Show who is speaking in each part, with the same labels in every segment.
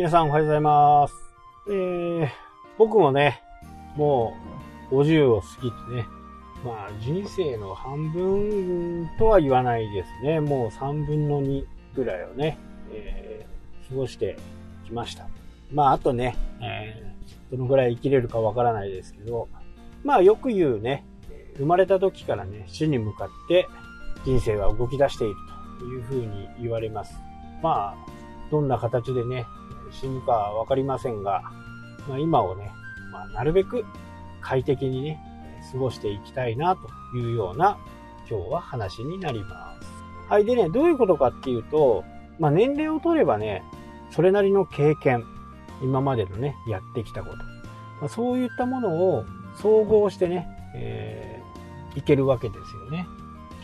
Speaker 1: 皆さんおはようございます。えー、僕もね、もう50を過ぎてね、まあ人生の半分とは言わないですね。もう3分の2ぐらいをね、えー、過ごしてきました。まああとね、えー、どのぐらい生きれるかわからないですけど、まあよく言うね、生まれた時からね、死に向かって人生は動き出しているというふうに言われます。まあ、どんな形でね、死ぬかわかりませんが、まあ、今をね、まあ、なるべく快適にね、過ごしていきたいなというような今日は話になります。はい。でね、どういうことかっていうと、まあ、年齢を取ればね、それなりの経験、今までのね、やってきたこと、まあ、そういったものを総合してね、えー、いけるわけですよね。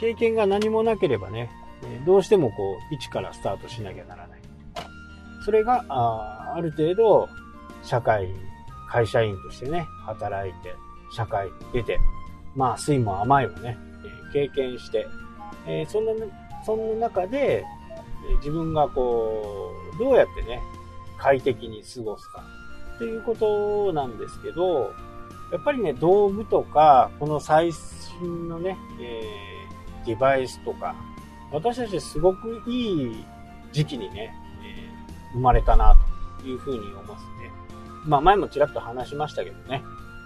Speaker 1: 経験が何もなければね、どうしてもこう、一からスタートしなきゃならない。それが、あある程度、社会、会社員としてね、働いて、社会に出て、まあ、酸いも甘いもね、経験して、えー、そんな、そんな中で、自分がこう、どうやってね、快適に過ごすか、ということなんですけど、やっぱりね、道具とか、この最新のね、えー、デバイスとか、私たちすごくいい時期にね、生まれたなというふうに思いますね。まあ前もちらっと話しましたけどね、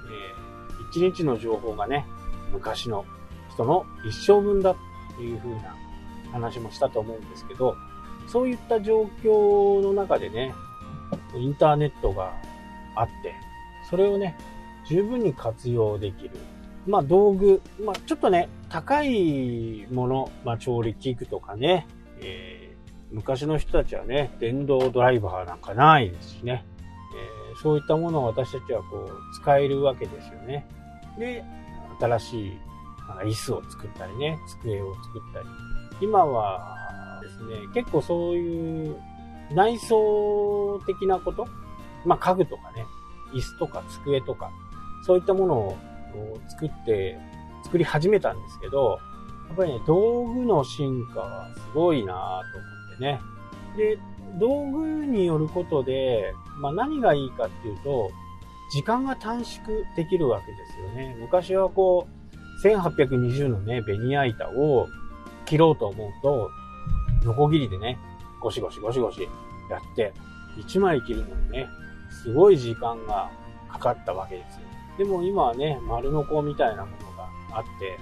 Speaker 1: えー、一日の情報がね、昔の人の一生分だというふうな話もしたと思うんですけど、そういった状況の中でね、インターネットがあって、それをね、十分に活用できる。まあ道具、まあちょっとね、高いもの、まあ調理器具とかね、えー、昔の人たちはね、電動ドライバーなんかないですしね、えー、そういったものを私たちはこう、使えるわけですよね。で、新しい椅子を作ったりね、机を作ったり。今はですね、結構そういう内装的なこと、まあ家具とかね、椅子とか机とか、そういったものを作って、作り始めたんですけど、やっぱりね、道具の進化はすごいなと思ってね。で、道具によることで、まあ何がいいかっていうと、時間が短縮できるわけですよね。昔はこう、1820のね、ベニヤ板を切ろうと思うと、ノコギリでね、ゴシゴシゴシゴシやって、1枚切るのにね、すごい時間がかかったわけですよ。でも今はね、丸のこみたいなものがあって、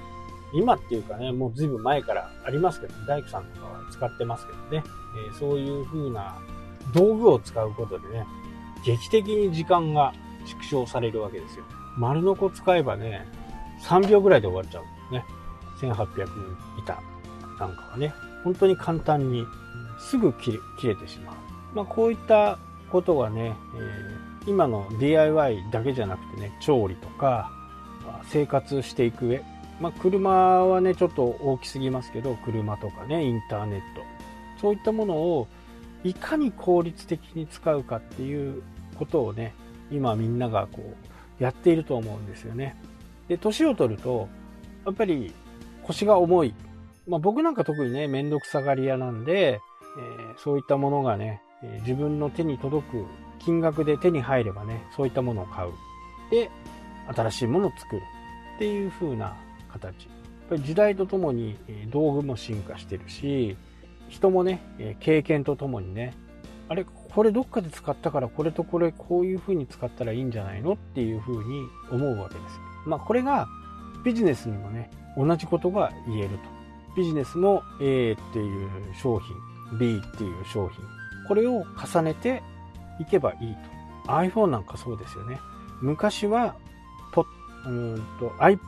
Speaker 1: 今っていうかね、もうずいぶん前からありますけど、大工さんとかは使ってますけどね、えー、そういう風な道具を使うことでね、劇的に時間が縮小されるわけですよ。丸のこ使えばね、3秒ぐらいで終わっちゃうんですね。1800板なんかはね、本当に簡単にすぐ切れてしまう。まあこういったことがね、えー、今の DIY だけじゃなくてね、調理とか、生活していく上、まあ、車はね、ちょっと大きすぎますけど、車とかね、インターネット、そういったものをいかに効率的に使うかっていうことをね、今みんながこう、やっていると思うんですよね。で、年を取ると、やっぱり腰が重い。まあ、僕なんか特にね、めんどくさがり屋なんで、えー、そういったものがね、自分の手に届く金額で手に入ればね、そういったものを買う。で、新しいものを作る。っていう風な形。やっぱり時代とともに道具も進化してるし、人もね、経験とともにね、あれ、これどっかで使ったからこれとこれこういう風に使ったらいいんじゃないのっていう風に思うわけです。まあこれがビジネスにもね、同じことが言えると。ビジネスも A っていう商品、B っていう商品、これを重ねていけばいいと。iPhone なんかそうですよね。昔はポうんと iPod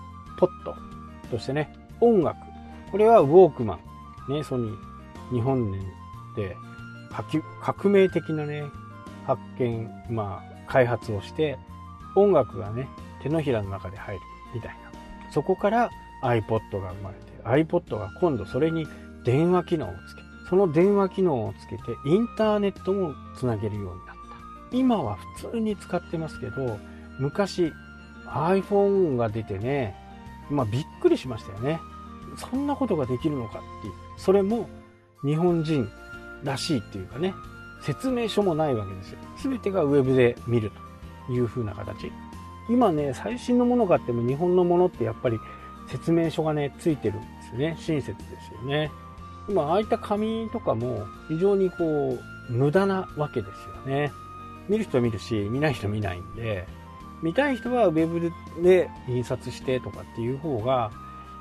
Speaker 1: としてね、音楽。これはウォークマン。ね、ソニー、日本で革命的なね、発見、まあ、開発をして、音楽がね、手のひらの中で入るみたいな。そこから iPod が生まれて、iPod が今度それに電話機能をつけ、その電話機能をつけてインターネットもつなげるようになった。今は普通に使ってますけど、昔 iPhone が出てね、まあびっくりしましたよね。そんなことができるのかっていう。それも日本人らしいっていうかね、説明書もないわけですよ。全てがウェブで見るという風な形。今ね、最新のものがあっても日本のものってやっぱり説明書がね、ついてるんですよね。親切ですよね。今、ああいった紙とかも非常にこう、無駄なわけですよね。見る人見るし、見ない人見ないんで、見たい人はウェブで印刷してとかっていう方が、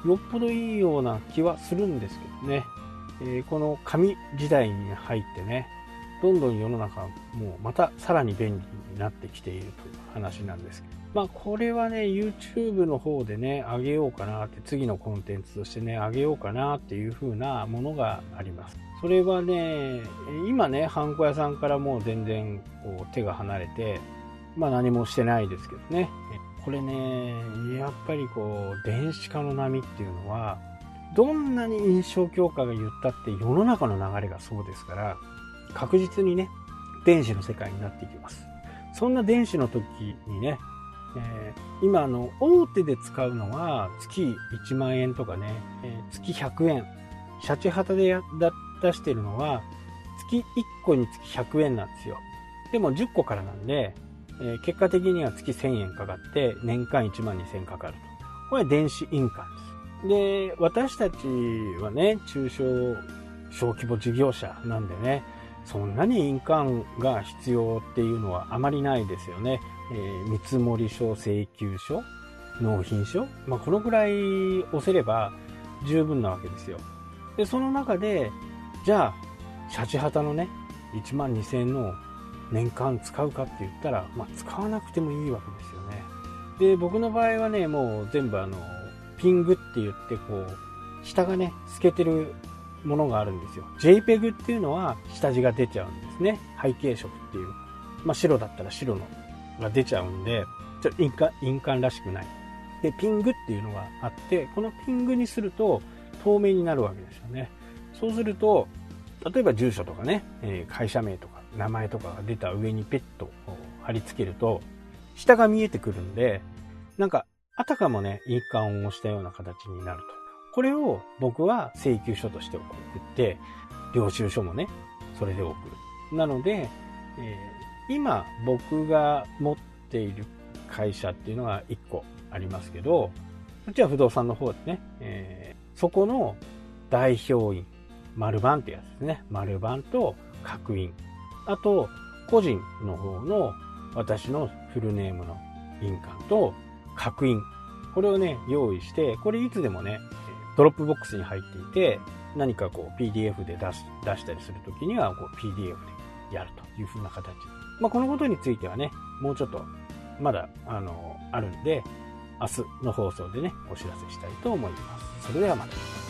Speaker 1: よっぽどいいような気はするんですけどね。えー、この紙時代に入ってね、どんどん世の中もうまたさらに便利になってきているという話なんですけど。まあこれはね、YouTube の方でね、あげようかなって、次のコンテンツとしてね、あげようかなっていう風なものがあります。それはね、今ね、ハンコ屋さんからもう全然こう手が離れて、まあ何もしてないですけどね。これね、やっぱりこう、電子化の波っていうのは、どんなに印象強化が言ったって世の中の流れがそうですから、確実にね、電子の世界になっていきます。そんな電子の時にね、えー、今あの、大手で使うのは月1万円とかね、えー、月100円。シャチハタでや出してるのは月1個につき100円なんですよ。でも10個からなんで、えー、結果的には月1000円かかって年間1万2000円かかると。これは電子印鑑です。で、私たちはね、中小、小規模事業者なんでね、そんなに印鑑が必要っていうのはあまりないですよね。えー、見積書、請求書、納品書、まあ、このくらい押せれば十分なわけですよ。で、その中で、じゃあ、シャチハタのね、1万2000円の年間使うかって言ったら、まあ、使わなくてもいいわけですよね。で、僕の場合はね、もう全部あの、ピングって言って、こう、下がね、透けてるものがあるんですよ。JPEG っていうのは下地が出ちゃうんですね。背景色っていう。まあ、白だったら白のが出ちゃうんで、ちょっと印鑑、印鑑らしくない。で、ピングっていうのがあって、このピングにすると透明になるわけですよね。そうすると、例えば住所とかね、え会社名とか名前とかが出た上にペットを貼り付けると、下が見えてくるんで、なんか、あたかもね、印鑑を押したような形になると。これを僕は請求書として送って、領収書もね、それで送る。なので、えー、今僕が持っている会社っていうのが1個ありますけど、こっちは不動産の方でね、えー、そこの代表員、丸番ってやつですね。丸番と角印。あと、個人の方の私のフルネームの印鑑と角印。これをね、用意して、これいつでもね、ドロップボックスに入っていて、何かこう PDF で出す出したりするときにはこう PDF でやるという風な形。まあ、このことについてはね、もうちょっとまだあのあるんで、明日の放送でね、お知らせしたいと思います。それではまた。